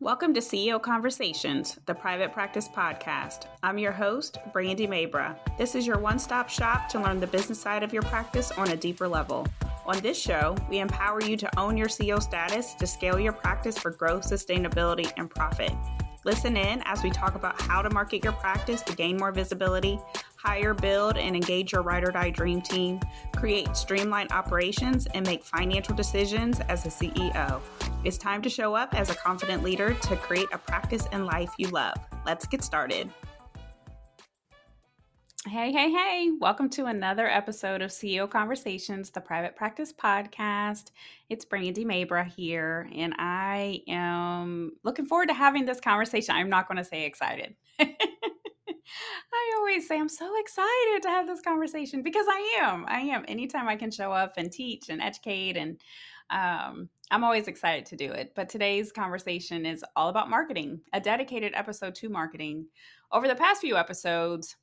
Welcome to CEO Conversations, the private practice podcast. I'm your host, Brandy Mabra. This is your one stop shop to learn the business side of your practice on a deeper level. On this show, we empower you to own your CEO status to scale your practice for growth, sustainability, and profit. Listen in as we talk about how to market your practice to gain more visibility, hire, build, and engage your ride or die dream team, create streamlined operations, and make financial decisions as a CEO. It's time to show up as a confident leader to create a practice and life you love. Let's get started. Hey, hey, hey, welcome to another episode of CEO Conversations, the private practice podcast. It's Brandy Mabra here, and I am looking forward to having this conversation. I'm not going to say excited. I always say I'm so excited to have this conversation because I am. I am. Anytime I can show up and teach and educate, and um, I'm always excited to do it. But today's conversation is all about marketing, a dedicated episode to marketing. Over the past few episodes,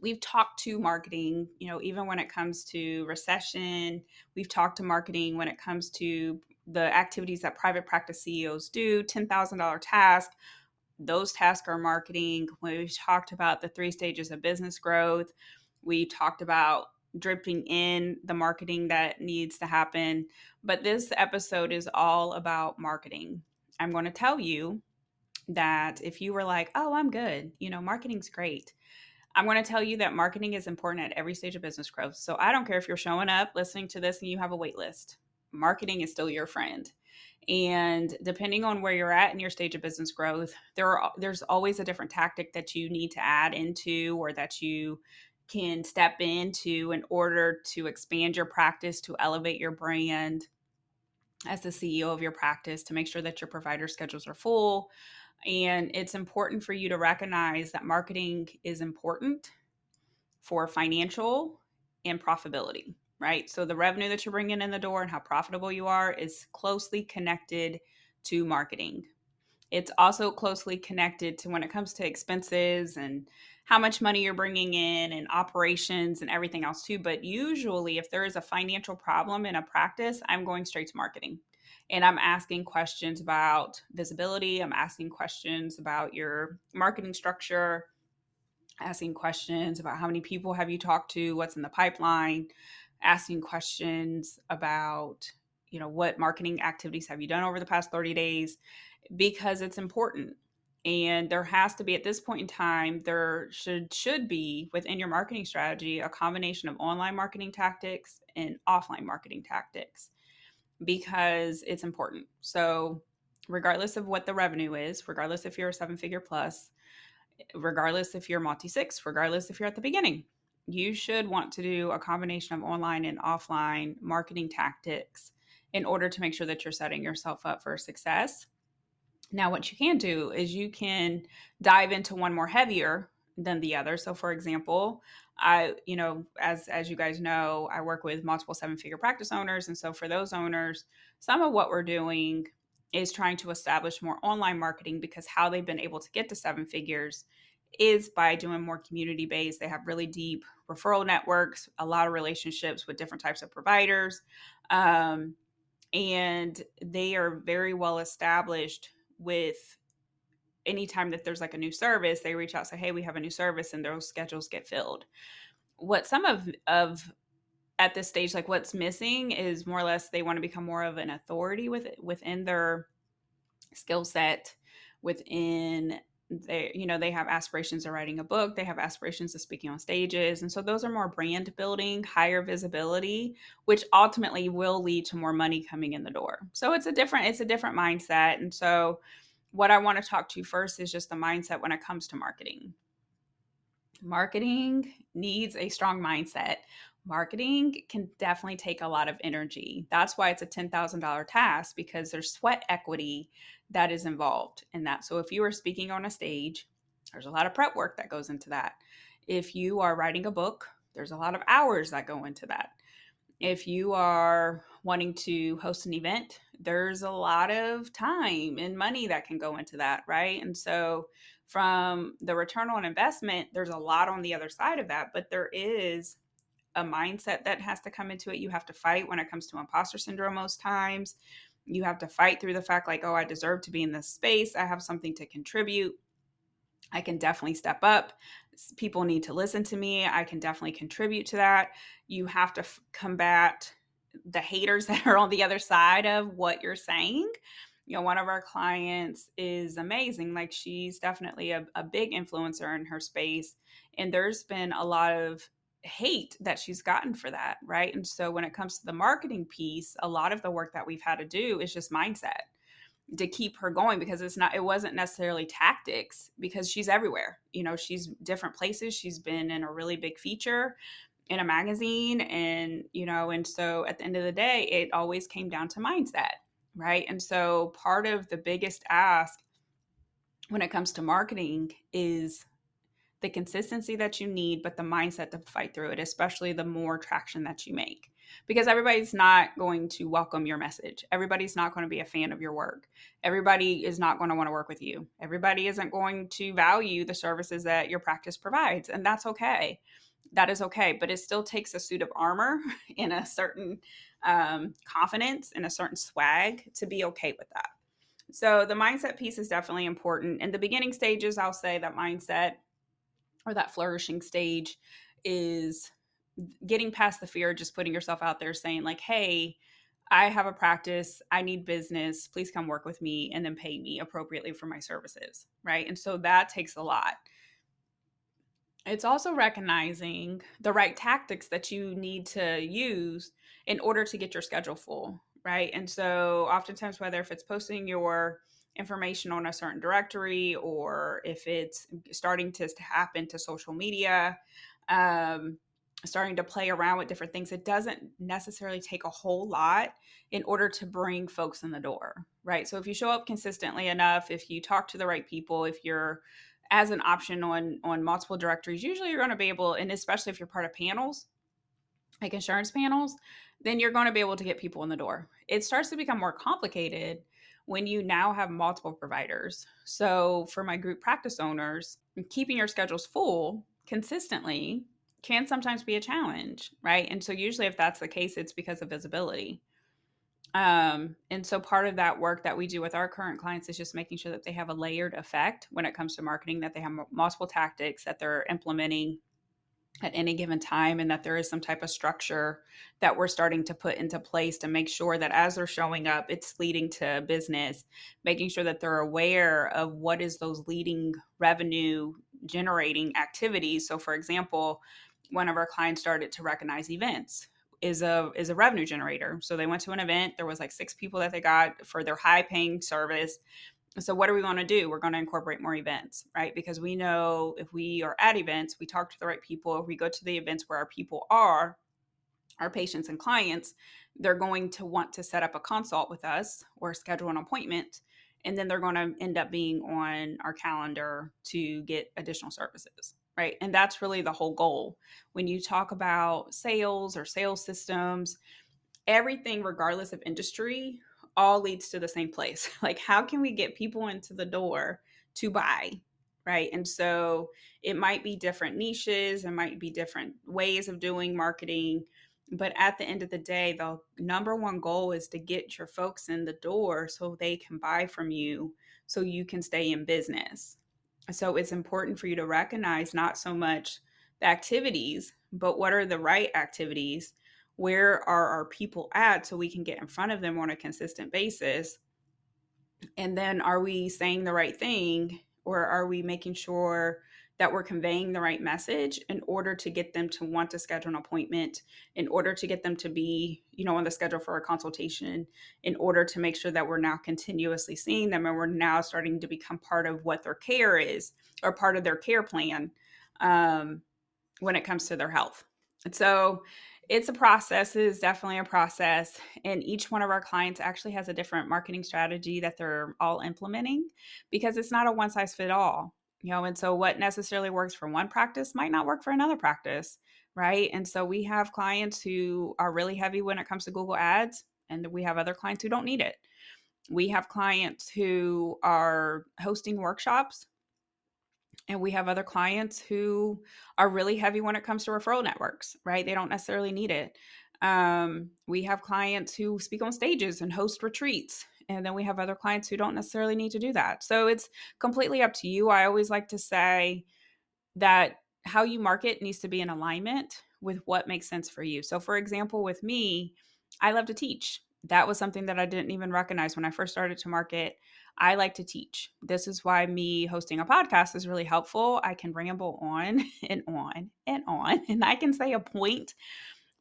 we've talked to marketing, you know, even when it comes to recession, we've talked to marketing when it comes to the activities that private practice CEOs do, $10,000 task, those tasks are marketing. We've talked about the three stages of business growth. We talked about dripping in the marketing that needs to happen. But this episode is all about marketing. I'm going to tell you that if you were like, oh, I'm good, you know, marketing's great. I'm going to tell you that marketing is important at every stage of business growth. So I don't care if you're showing up, listening to this, and you have a wait list. Marketing is still your friend. And depending on where you're at in your stage of business growth, there are there's always a different tactic that you need to add into or that you can step into in order to expand your practice, to elevate your brand as the CEO of your practice, to make sure that your provider schedules are full. And it's important for you to recognize that marketing is important for financial and profitability right? So the revenue that you're bringing in the door and how profitable you are is closely connected to marketing. It's also closely connected to when it comes to expenses and how much money you're bringing in and operations and everything else too. But usually, if there is a financial problem in a practice, I'm going straight to marketing. And I'm asking questions about visibility. I'm asking questions about your marketing structure, asking questions about how many people have you talked to, what's in the pipeline, asking questions about you know what marketing activities have you done over the past 30 days because it's important and there has to be at this point in time there should should be within your marketing strategy a combination of online marketing tactics and offline marketing tactics because it's important so regardless of what the revenue is regardless if you're a seven figure plus regardless if you're multi six regardless if you're at the beginning you should want to do a combination of online and offline marketing tactics in order to make sure that you're setting yourself up for success. Now, what you can do is you can dive into one more heavier than the other. So, for example, I, you know, as as you guys know, I work with multiple seven figure practice owners, and so for those owners, some of what we're doing is trying to establish more online marketing because how they've been able to get to seven figures is by doing more community based. They have really deep referral networks, a lot of relationships with different types of providers. Um, and they are very well established with anytime that there's like a new service, they reach out say, Hey, we have a new service, and those schedules get filled. What some of of at this stage, like what's missing is more or less they want to become more of an authority with within their skill set within they you know they have aspirations of writing a book they have aspirations of speaking on stages and so those are more brand building higher visibility which ultimately will lead to more money coming in the door so it's a different it's a different mindset and so what i want to talk to first is just the mindset when it comes to marketing marketing needs a strong mindset marketing can definitely take a lot of energy that's why it's a $10000 task because there's sweat equity that is involved in that. So if you are speaking on a stage, there's a lot of prep work that goes into that. If you are writing a book, there's a lot of hours that go into that. If you are wanting to host an event, there's a lot of time and money that can go into that, right? And so from the return on investment, there's a lot on the other side of that, but there is a mindset that has to come into it. You have to fight when it comes to imposter syndrome most times You have to fight through the fact, like, oh, I deserve to be in this space. I have something to contribute. I can definitely step up. People need to listen to me. I can definitely contribute to that. You have to f- combat the haters that are on the other side of what you're saying. You know, one of our clients is amazing. Like, she's definitely a, a big influencer in her space. And there's been a lot of hate that she's gotten for that, right? And so when it comes to the marketing piece, a lot of the work that we've had to do is just mindset to keep her going because it's not it wasn't necessarily tactics because she's everywhere. You know, she's different places. She's been in a really big feature in a magazine and you know, and so at the end of the day, it always came down to mindset, right? And so part of the biggest ask when it comes to marketing is the consistency that you need, but the mindset to fight through it, especially the more traction that you make. Because everybody's not going to welcome your message. Everybody's not going to be a fan of your work. Everybody is not going to want to work with you. Everybody isn't going to value the services that your practice provides. And that's okay. That is okay. But it still takes a suit of armor and a certain um, confidence and a certain swag to be okay with that. So the mindset piece is definitely important. In the beginning stages, I'll say that mindset or that flourishing stage is getting past the fear just putting yourself out there saying like hey i have a practice i need business please come work with me and then pay me appropriately for my services right and so that takes a lot it's also recognizing the right tactics that you need to use in order to get your schedule full right? And so oftentimes whether if it's posting your information on a certain directory or if it's starting to happen to social media um, starting to play around with different things it doesn't necessarily take a whole lot in order to bring folks in the door right? So if you show up consistently enough if you talk to the right people if you're as an option on on multiple directories usually you're going to be able and especially if you're part of panels like insurance panels then you're going to be able to get people in the door it starts to become more complicated when you now have multiple providers. So, for my group practice owners, keeping your schedules full consistently can sometimes be a challenge, right? And so, usually, if that's the case, it's because of visibility. Um, and so, part of that work that we do with our current clients is just making sure that they have a layered effect when it comes to marketing, that they have multiple tactics that they're implementing at any given time and that there is some type of structure that we're starting to put into place to make sure that as they're showing up it's leading to business. Making sure that they're aware of what is those leading revenue generating activities. So for example one of our clients started to recognize events is a is a revenue generator. So they went to an event there was like six people that they got for their high paying service. So what are we going to do? We're going to incorporate more events right? Because we know if we are at events we talk to the right people. If we go to the events where our people are our patients and clients they're going to want to set up a consult with us or schedule an appointment. And then they're going to end up being on our calendar to get additional services right and that's really the whole goal when you talk about sales or sales systems everything regardless of industry all leads to the same place. Like, how can we get people into the door to buy? Right. And so it might be different niches, it might be different ways of doing marketing. But at the end of the day, the number one goal is to get your folks in the door so they can buy from you so you can stay in business. So it's important for you to recognize not so much the activities, but what are the right activities? Where are our people at so we can get in front of them on a consistent basis? And then are we saying the right thing or are we making sure that we're conveying the right message in order to get them to want to schedule an appointment in order to get them to be you know on the schedule for a consultation in order to make sure that we're now continuously seeing them and we're now starting to become part of what their care is or part of their care plan um, when it comes to their health. And so it's a process it is definitely a process and each one of our clients actually has a different marketing strategy that they're all implementing because it's not a one size fit all you know and so what necessarily works for one practice might not work for another practice right and so we have clients who are really heavy when it comes to google ads and we have other clients who don't need it we have clients who are hosting workshops and we have other clients who are really heavy when it comes to referral networks, right? They don't necessarily need it. Um, we have clients who speak on stages and host retreats. And then we have other clients who don't necessarily need to do that. So it's completely up to you. I always like to say that how you market needs to be in alignment with what makes sense for you. So, for example, with me, I love to teach. That was something that I didn't even recognize when I first started to market. I like to teach. This is why me hosting a podcast is really helpful. I can ramble on and on and on, and I can say a point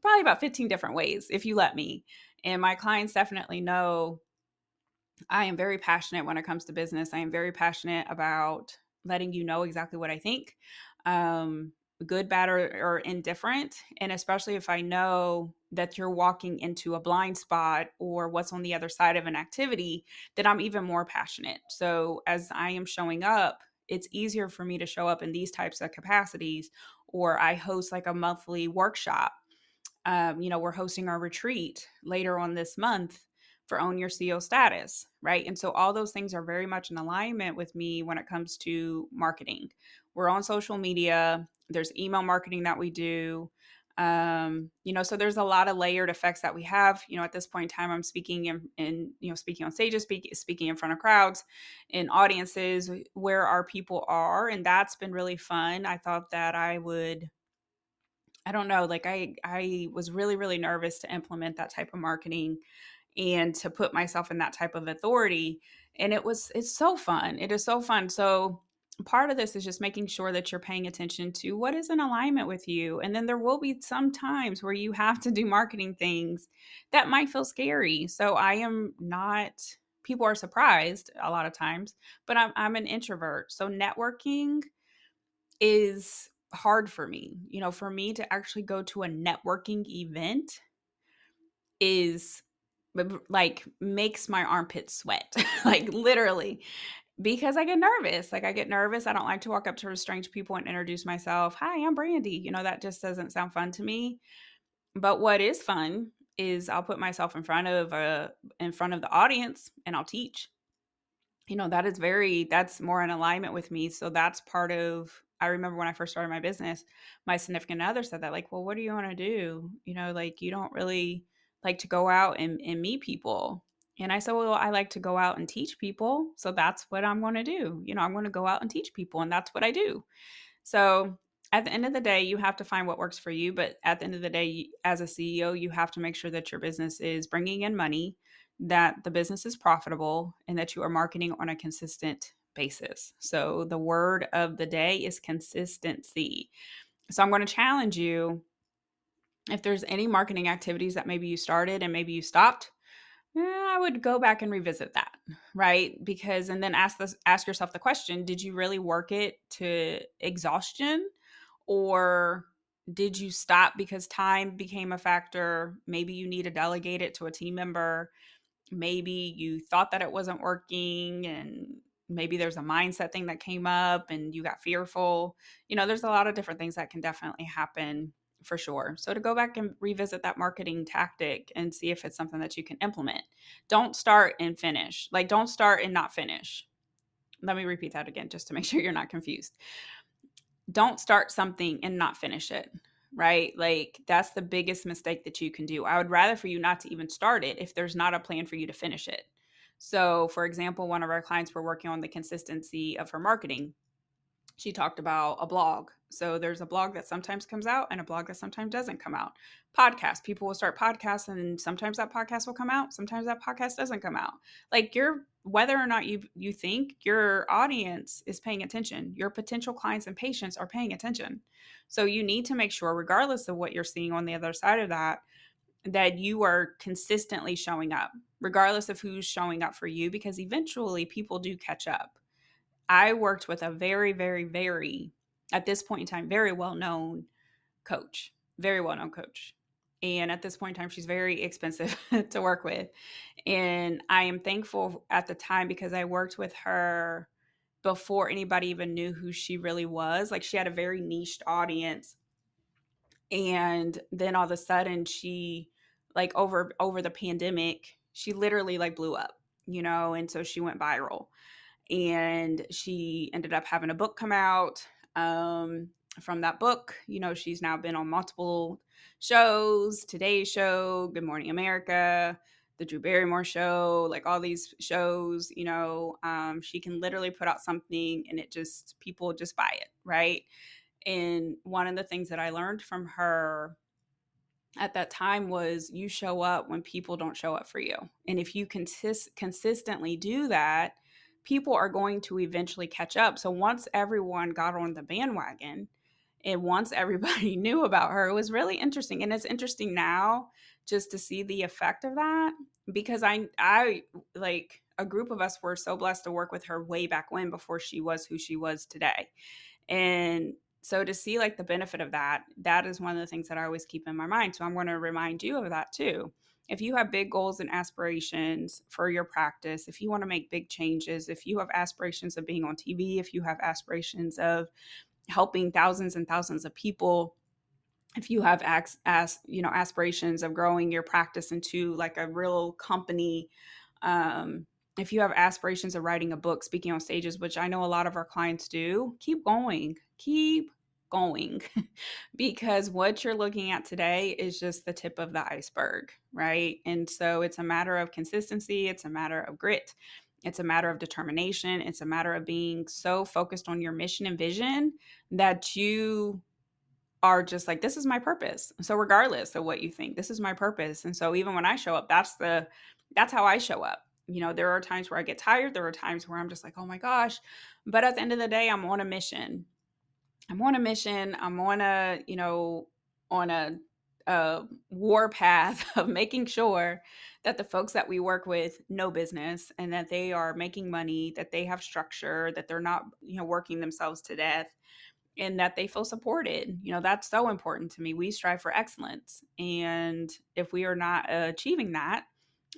probably about 15 different ways if you let me. And my clients definitely know I am very passionate when it comes to business. I am very passionate about letting you know exactly what I think, um, good, bad, or, or indifferent. And especially if I know that you're walking into a blind spot or what's on the other side of an activity, then I'm even more passionate. So as I am showing up, it's easier for me to show up in these types of capacities. Or I host like a monthly workshop. Um, you know, we're hosting our retreat later on this month for own your CEO status, right? And so all those things are very much in alignment with me when it comes to marketing. We're on social media, there's email marketing that we do um, you know so there's a lot of layered effects that we have you know at this point in time i'm speaking in, in you know speaking on stages speak, speaking in front of crowds in audiences where our people are and that's been really fun i thought that i would i don't know like i i was really really nervous to implement that type of marketing and to put myself in that type of authority and it was it's so fun it is so fun so part of this is just making sure that you're paying attention to what is in alignment with you. And then there will be some times where you have to do marketing things that might feel scary. So I am not, people are surprised a lot of times, but I'm, I'm an introvert. So networking is hard for me. You know, for me to actually go to a networking event is like makes my armpits sweat like literally because I get nervous. Like I get nervous. I don't like to walk up to strange people and introduce myself. Hi, I'm Brandy. You know, that just doesn't sound fun to me. But what is fun is I'll put myself in front of a in front of the audience and I'll teach. You know, that is very that's more in alignment with me. So that's part of I remember when I first started my business, my significant other said that, like, well, what do you want to do? You know, like you don't really like to go out and, and meet people and I said, Well, I like to go out and teach people. So that's what I'm going to do. You know, I'm going to go out and teach people. And that's what I do. So at the end of the day, you have to find what works for you. But at the end of the day, as a CEO, you have to make sure that your business is bringing in money, that the business is profitable, and that you are marketing on a consistent basis. So the word of the day is consistency. So I'm going to challenge you if there's any marketing activities that maybe you started and maybe you stopped Eh, I would go back and revisit that, right? Because and then ask this ask yourself the question, did you really work it to exhaustion or did you stop because time became a factor? Maybe you need to delegate it to a team member. Maybe you thought that it wasn't working and maybe there's a mindset thing that came up and you got fearful. You know, there's a lot of different things that can definitely happen for sure. So to go back and revisit that marketing tactic and see if it's something that you can implement. Don't start and finish. Like don't start and not finish. Let me repeat that again just to make sure you're not confused. Don't start something and not finish it, right? Like that's the biggest mistake that you can do. I would rather for you not to even start it if there's not a plan for you to finish it. So, for example, one of our clients were working on the consistency of her marketing she talked about a blog. So there's a blog that sometimes comes out and a blog that sometimes doesn't come out. Podcast. People will start podcasts and sometimes that podcast will come out, sometimes that podcast doesn't come out. Like your whether or not you you think your audience is paying attention, your potential clients and patients are paying attention. So you need to make sure regardless of what you're seeing on the other side of that that you are consistently showing up regardless of who's showing up for you because eventually people do catch up I worked with a very, very, very, at this point in time, very well known coach, very well known coach. And at this point in time, she's very expensive to work with. And I am thankful at the time because I worked with her before anybody even knew who she really was. Like she had a very niched audience. And then all of a sudden she like over over the pandemic, she literally like blew up, you know, and so she went viral and she ended up having a book come out um, from that book you know she's now been on multiple shows, Today's Show, Good Morning America, The Drew Barrymore Show, like all these shows, you know, um, she can literally put out something and it just, people just buy it, right? And one of the things that I learned from her at that time was you show up when people don't show up for you. And if you consist- consistently do that, people are going to eventually catch up. So once everyone got on the bandwagon and once everybody knew about her, it was really interesting. And it's interesting now just to see the effect of that because I I like a group of us were so blessed to work with her way back when before she was who she was today. And so to see like the benefit of that, that is one of the things that I always keep in my mind. So I'm going to remind you of that too. If you have big goals and aspirations for your practice, if you want to make big changes, if you have aspirations of being on TV, if you have aspirations of helping thousands and thousands of people, if you have as, as you know aspirations of growing your practice into like a real company um, if you have aspirations of writing a book, speaking on stages, which I know a lot of our clients do, keep going, keep going because what you're looking at today is just the tip of the iceberg, right? And so it's a matter of consistency, it's a matter of grit, it's a matter of determination, it's a matter of being so focused on your mission and vision that you are just like this is my purpose. So regardless of what you think, this is my purpose. And so even when I show up, that's the that's how I show up you know, there are times where I get tired. There are times where I'm just like, oh my gosh. But at the end of the day, I'm on a mission. I'm on a mission. I'm on a, you know, on a, a war path of making sure that the folks that we work with know business and that they are making money, that they have structure, that they're not, you know, working themselves to death and that they feel supported. You know, that's so important to me. We strive for excellence. And if we are not achieving that,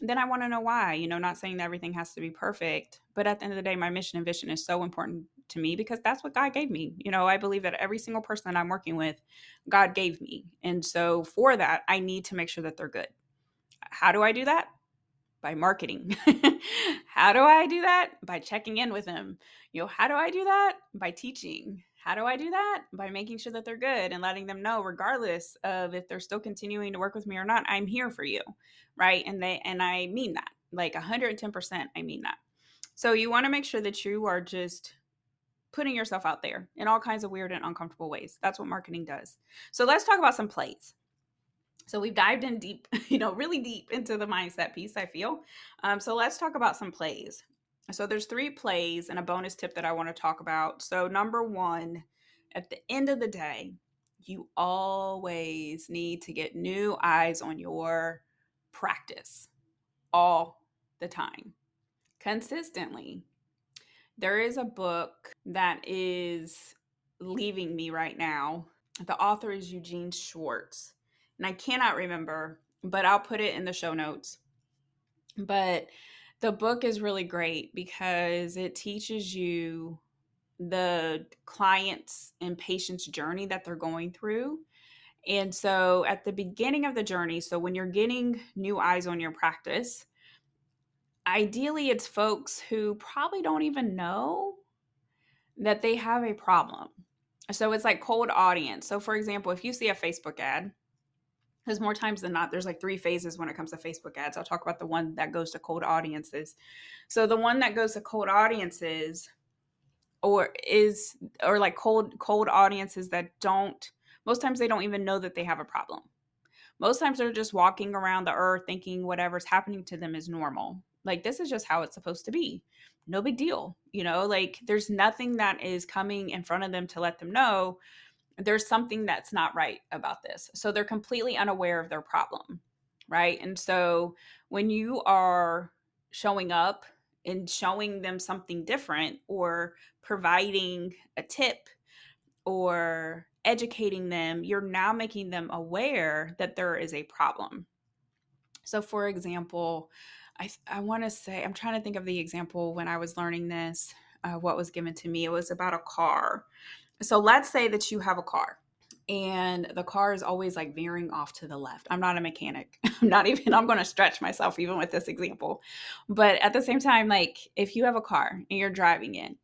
then I want to know why. You know, not saying that everything has to be perfect, but at the end of the day, my mission and vision is so important to me because that's what God gave me. You know, I believe that every single person that I'm working with, God gave me. And so for that, I need to make sure that they're good. How do I do that? By marketing. how do I do that? By checking in with them. You know, how do I do that? By teaching. How do I do that? By making sure that they're good and letting them know, regardless of if they're still continuing to work with me or not, I'm here for you. Right. And they, and I mean that like 110%. I mean that. So you want to make sure that you are just putting yourself out there in all kinds of weird and uncomfortable ways. That's what marketing does. So let's talk about some plays. So we've dived in deep, you know, really deep into the mindset piece, I feel. Um, so let's talk about some plays. So there's three plays and a bonus tip that I want to talk about. So number one, at the end of the day, you always need to get new eyes on your practice all the time, consistently. There is a book that is leaving me right now. The author is Eugene Schwartz, and I cannot remember, but I'll put it in the show notes. But the book is really great because it teaches you the client's and patient's journey that they're going through. And so at the beginning of the journey, so when you're getting new eyes on your practice, ideally it's folks who probably don't even know that they have a problem. So it's like cold audience. So for example, if you see a Facebook ad because more times than not there's like three phases when it comes to facebook ads i'll talk about the one that goes to cold audiences so the one that goes to cold audiences or is or like cold cold audiences that don't most times they don't even know that they have a problem most times they're just walking around the earth thinking whatever's happening to them is normal like this is just how it's supposed to be no big deal you know like there's nothing that is coming in front of them to let them know there's something that's not right about this. So they're completely unaware of their problem, right? And so when you are showing up and showing them something different or providing a tip or educating them, you're now making them aware that there is a problem. So, for example, I, I want to say, I'm trying to think of the example when I was learning this, uh, what was given to me. It was about a car. So let's say that you have a car and the car is always like veering off to the left. I'm not a mechanic. I'm not even, I'm going to stretch myself even with this example. But at the same time, like if you have a car and you're driving in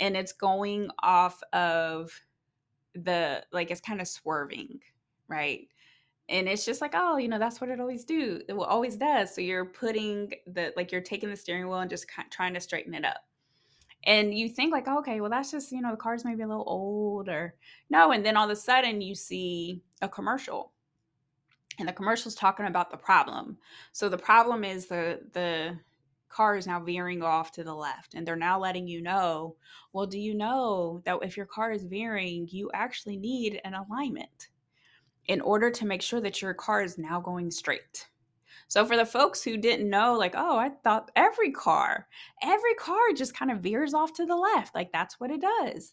and it's going off of the, like it's kind of swerving, right? And it's just like oh you know that's what it always do it always does. So you're putting the like you're taking the steering wheel and just trying to straighten it up. And you think like okay well that's just you know the car's maybe a little old or no and then all of a sudden you see a commercial. And the commercial's talking about the problem. So the problem is the the car is now veering off to the left and they're now letting you know well do you know that if your car is veering you actually need an alignment in order to make sure that your car is now going straight so for the folks who didn't know, like, oh, I thought every car, every car just kind of veers off to the left. Like that's what it does.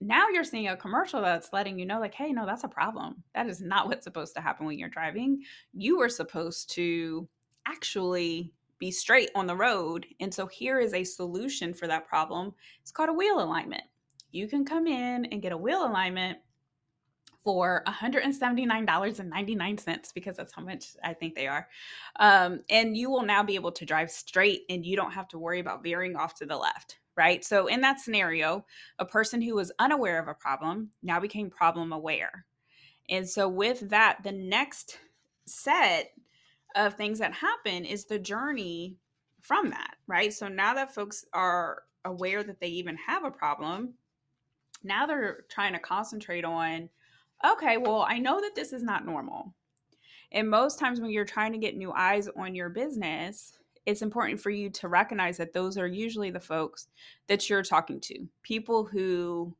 Now you're seeing a commercial that's letting you know, like, hey, no, that's a problem. That is not what's supposed to happen when you're driving. You were supposed to actually be straight on the road. And so here is a solution for that problem. It's called a wheel alignment. You can come in and get a wheel alignment for $179.99 because that's how much I think they are. Um, and you will now be able to drive straight and you don't have to worry about veering off to the left, right? So, in that scenario, a person who was unaware of a problem now became problem aware. And so, with that, the next set of things that happen is the journey from that, right? So, now that folks are aware that they even have a problem, now they're trying to concentrate on okay, well, I know that this is not normal. And most times when you're trying to get new eyes on your business, it's important for you to recognize that those are usually the folks that you're talking to. People who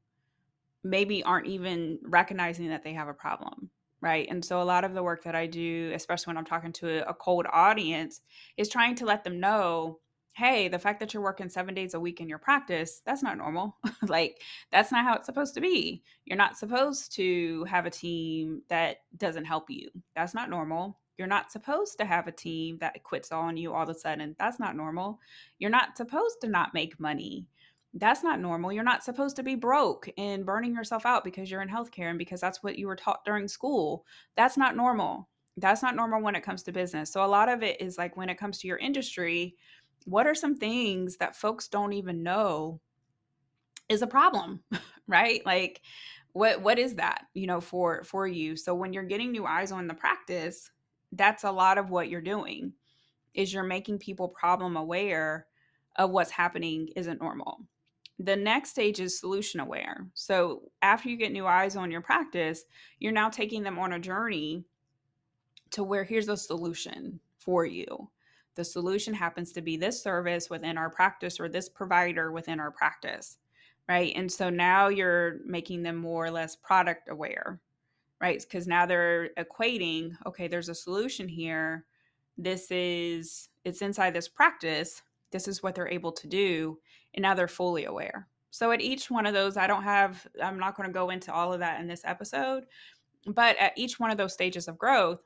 maybe aren't even recognizing that they have a problem, right? And so a lot of the work that I do, especially when I'm talking to a cold audience, is trying to let them know hey, the fact that you're working seven days a week in your practice, that's not normal. like, that's not how it's supposed to be. You're not supposed to have a team that doesn't help you. That's not normal. You're not supposed to have a team that quits on you all of a sudden. That's not normal. You're not supposed to not make money. That's not normal. You're not supposed to be broke and burning yourself out because you're in healthcare and because that's what you were taught during school. That's not normal. That's not normal when it comes to business. So, a lot of it is like when it comes to your industry, what are some things that folks don't even know is a problem right? Like what what is that you know for for you? So when you're getting new eyes on the practice that's a lot of what you're doing is you're making people problem aware of what's happening isn't normal. The next stage is solution aware. So after you get new eyes on your practice you're now taking them on a journey to where here's a solution for you the solution happens to be this service within our practice or this provider within our practice, right? And so now you're making them more or less product aware, right? Because now they're equating, okay, there's a solution here. This is, it's inside this practice. This is what they're able to do. And now they're fully aware. So at each one of those, I don't have, I'm not going to go into all of that in this episode, but at each one of those stages of growth,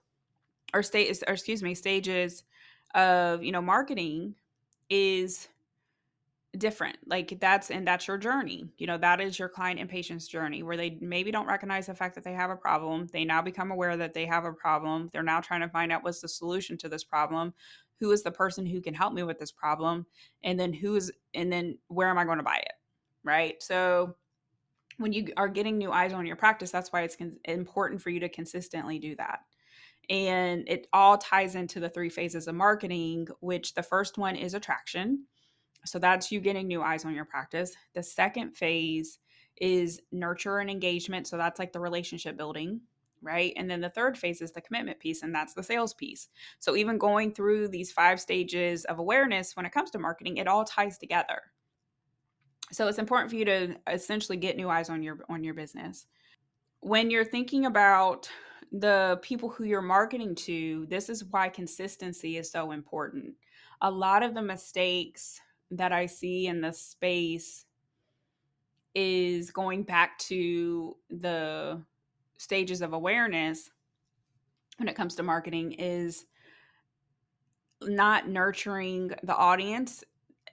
or state, or excuse me, stages of you know marketing is different like that's and that's your journey you know that is your client and patient's journey where they maybe don't recognize the fact that they have a problem they now become aware that they have a problem they're now trying to find out what's the solution to this problem who is the person who can help me with this problem and then who is and then where am i going to buy it right? So when you are getting new eyes on your practice that's why it's important for you to consistently do that and it all ties into the three phases of marketing, which the first one is attraction. So that's you getting new eyes on your practice. The second phase is nurture and engagement. So that's like the relationship building, right? And then the third phase is the commitment piece, and that's the sales piece. So even going through these five stages of awareness when it comes to marketing, it all ties together. So it's important for you to essentially get new eyes on your on your business. When you're thinking about the people who you're marketing to, this is why consistency is so important. A lot of the mistakes that I see in the space is going back to the stages of awareness when it comes to marketing is not nurturing the audience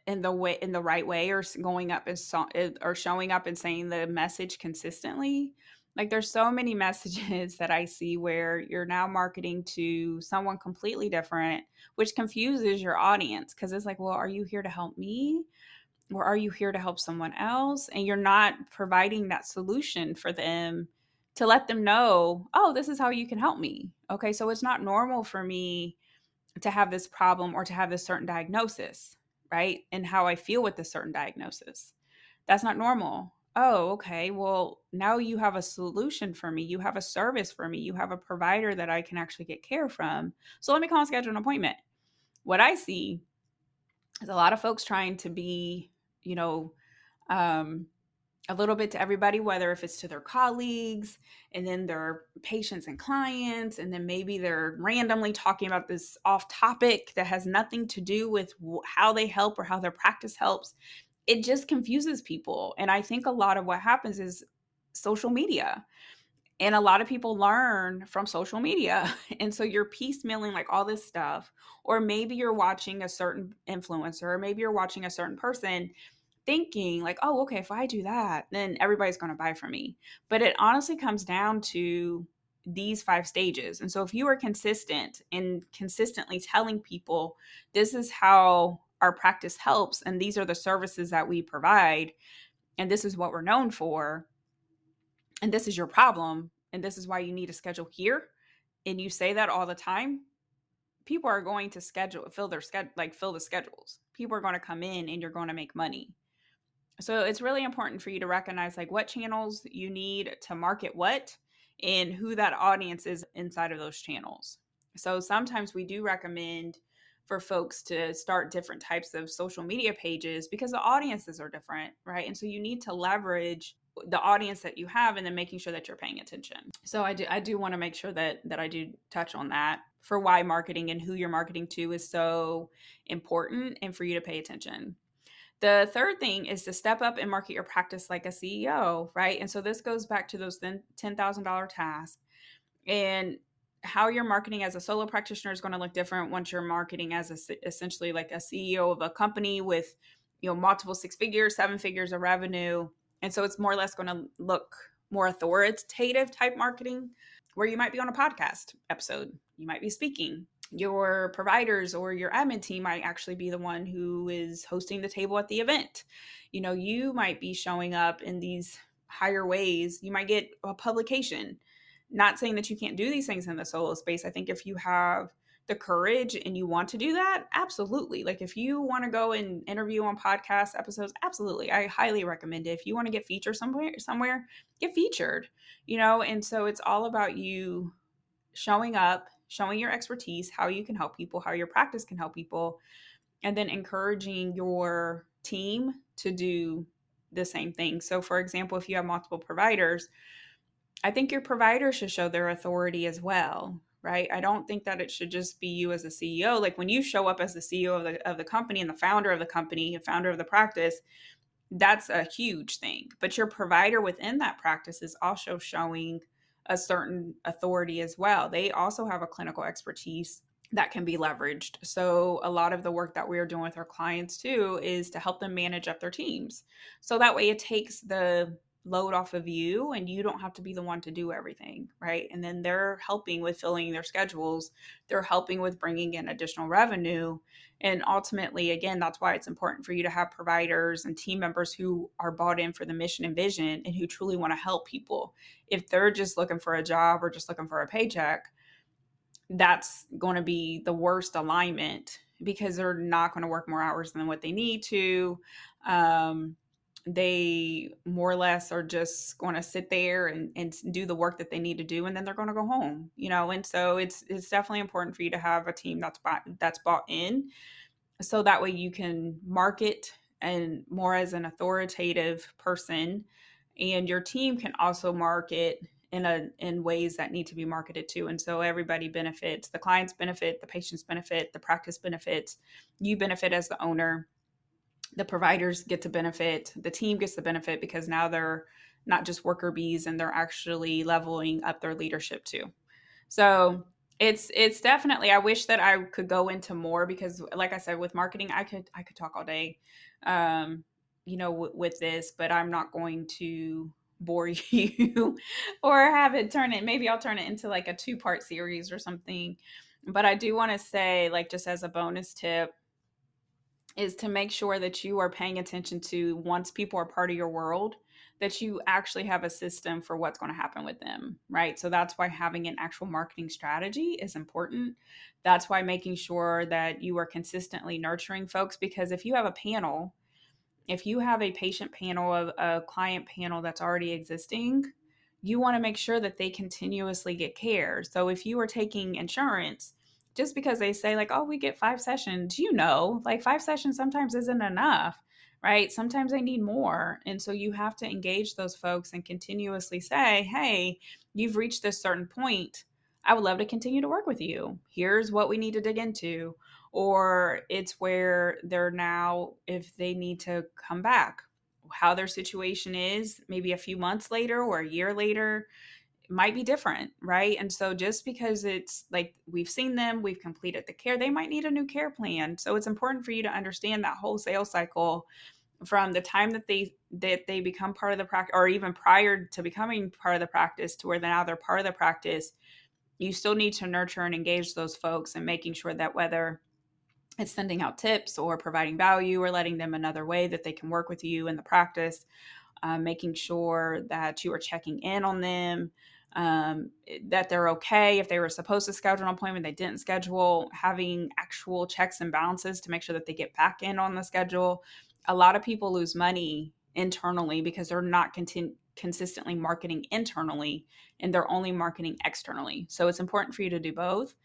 in the way in the right way or going up and so, or showing up and saying the message consistently like there's so many messages that I see where you're now marketing to someone completely different, which confuses your audience because it's like, well, are you here to help me? Or are you here to help someone else? And you're not providing that solution for them to let them know, oh, this is how you can help me. Okay, so it's not normal for me to have this problem or to have this certain diagnosis, right? And how I feel with this certain diagnosis. That's not normal. Oh, okay. Well, now you have a solution for me. You have a service for me. You have a provider that I can actually get care from. So let me call and schedule an appointment. What I see is a lot of folks trying to be, you know, um, a little bit to everybody, whether if it's to their colleagues and then their patients and clients, and then maybe they're randomly talking about this off topic that has nothing to do with how they help or how their practice helps. It just confuses people. And I think a lot of what happens is social media. And a lot of people learn from social media. And so you're piecemealing like all this stuff. Or maybe you're watching a certain influencer, or maybe you're watching a certain person thinking like, oh, okay, if I do that, then everybody's going to buy from me. But it honestly comes down to these five stages. And so if you are consistent and consistently telling people this is how our practice helps and these are the services that we provide and this is what we're known for and this is your problem and this is why you need to schedule here and you say that all the time people are going to schedule fill their schedule like fill the schedules people are going to come in and you're going to make money so it's really important for you to recognize like what channels you need to market what and who that audience is inside of those channels. So sometimes we do recommend for folks to start different types of social media pages because the audiences are different, right? And so you need to leverage the audience that you have and then making sure that you're paying attention. So I do I do want to make sure that that I do touch on that for why marketing and who you're marketing to is so important and for you to pay attention. The third thing is to step up and market your practice like a CEO, right? And so this goes back to those $10,000 tasks. And how you're marketing as a solo practitioner is going to look different once you're marketing as a, essentially like a CEO of a company with, you know, multiple six figures, seven figures of revenue. And so it's more or less going to look more authoritative type marketing where you might be on a podcast episode, you might be speaking, your providers or your admin team might actually be the one who is hosting the table at the event. You know, you might be showing up in these higher ways. You might get a publication. Not saying that you can't do these things in the solo space. I think if you have the courage and you want to do that, absolutely. Like if you want to go and interview on podcast episodes, absolutely. I highly recommend it. If you want to get featured somewhere somewhere, get featured. You know, and so it's all about you showing up showing your expertise, how you can help people, how your practice can help people, and then encouraging your team to do the same thing. So, for example, if you have multiple providers, I think your provider should show their authority as well, right? I don't think that it should just be you as a CEO. Like when you show up as the CEO of the of the company and the founder of the company, the founder of the practice, that's a huge thing. But your provider within that practice is also showing a certain authority as well. They also have a clinical expertise that can be leveraged. So, a lot of the work that we are doing with our clients too is to help them manage up their teams. So that way it takes the load off of you and you don't have to be the one to do everything, right? And then they're helping with filling their schedules, they're helping with bringing in additional revenue. And ultimately, again, that's why it's important for you to have providers and team members who are bought in for the mission and vision and who truly want to help people. If they're just looking for a job or just looking for a paycheck, that's going to be the worst alignment because they're not going to work more hours than what they need to. Um, they more or less are just going to sit there and, and do the work that they need to do and then they're going to go home you know and so it's it's definitely important for you to have a team that's bought that's bought in so that way you can market and more as an authoritative person and your team can also market in a in ways that need to be marketed to and so everybody benefits the clients benefit the patients benefit the practice benefits you benefit as the owner the providers get to benefit, the team gets to benefit because now they're not just worker bees and they're actually leveling up their leadership too. So it's it's definitely I wish that I could go into more because like I said with marketing I could I could talk all day um you know w- with this but I'm not going to bore you or have it turn it maybe I'll turn it into like a two part series or something but I do want to say like just as a bonus tip is to make sure that you are paying attention to once people are part of your world that you actually have a system for what's going to happen with them, right? So that's why having an actual marketing strategy is important. That's why making sure that you are consistently nurturing folks because if you have a panel, if you have a patient panel, of a client panel that's already existing, you want to make sure that they continuously get care. So if you are taking insurance, just because they say like, "Oh, we get 5 sessions," you know, like 5 sessions sometimes isn't enough right? Sometimes they need more. And so you have to engage those folks and continuously say, hey, you've reached this certain point. I would love to continue to work with you. Here's what we need to dig into. Or it's where they're now, if they need to come back, how their situation is, maybe a few months later or a year later, might be different, right? And so just because it's like we've seen them, we've completed the care, they might need a new care plan. So it's important for you to understand that whole sales cycle from the time that they that they become part of the practice or even prior to becoming part of the practice to where now they're part of the practice you still need to nurture and engage those folks and making sure that whether it's sending out tips or providing value or letting them another way that they can work with you in the practice uh, making sure that you are checking in on them um, that they're okay if they were supposed to schedule an appointment they didn't schedule having actual checks and balances to make sure that they get back in on the schedule. A lot of people lose money internally because they're not consistently marketing internally and they're only marketing externally. So it's important for you to do both.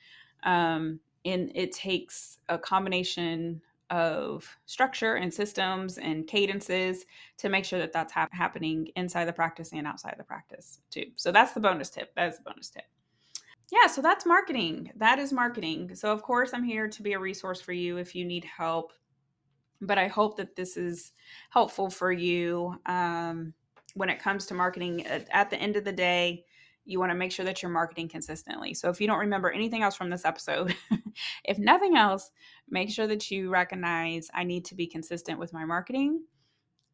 Um, and it takes a combination of structure and systems and cadences to make sure that that's ha- happening inside the practice and outside the practice too. So that's the bonus tip. That's the bonus tip. Yeah, so that's marketing. That is marketing. So of course I'm here to be a resource for you if you need help. But I hope that this is helpful for you um, when it comes to marketing. At, at the end of the day, you want to make sure that you're marketing consistently. So if you don't remember anything else from this episode, if nothing else, make sure that you recognize I need to be consistent with my marketing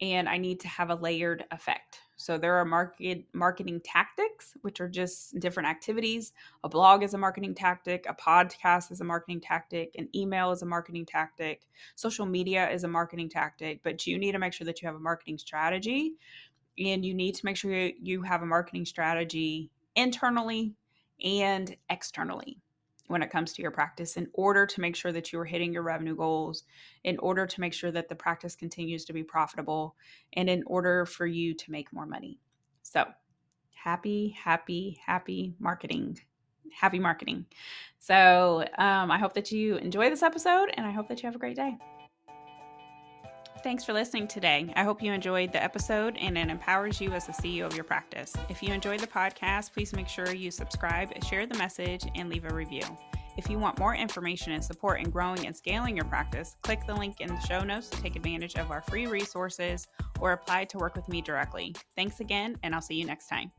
and I need to have a layered effect. So there are market marketing tactics, which are just different activities. A blog is a marketing tactic, a podcast is a marketing tactic, an email is a marketing tactic, social media is a marketing tactic, but you need to make sure that you have a marketing strategy and you need to make sure you have a marketing strategy internally and externally when it comes to your practice in order to make sure that you are hitting your revenue goals, in order to make sure that the practice continues to be profitable, and in order for you to make more money. So, happy, happy, happy marketing. Happy marketing. So, um, I hope that you enjoy this episode and I hope that you have a great day. Thanks for listening today. I hope you enjoyed the episode and it empowers you as the CEO of your practice. If you enjoyed the podcast, please make sure you subscribe, share the message, and leave a review. If you want more information and support in growing and scaling your practice, click the link in the show notes to take advantage of our free resources or apply to work with me directly. Thanks again, and I'll see you next time.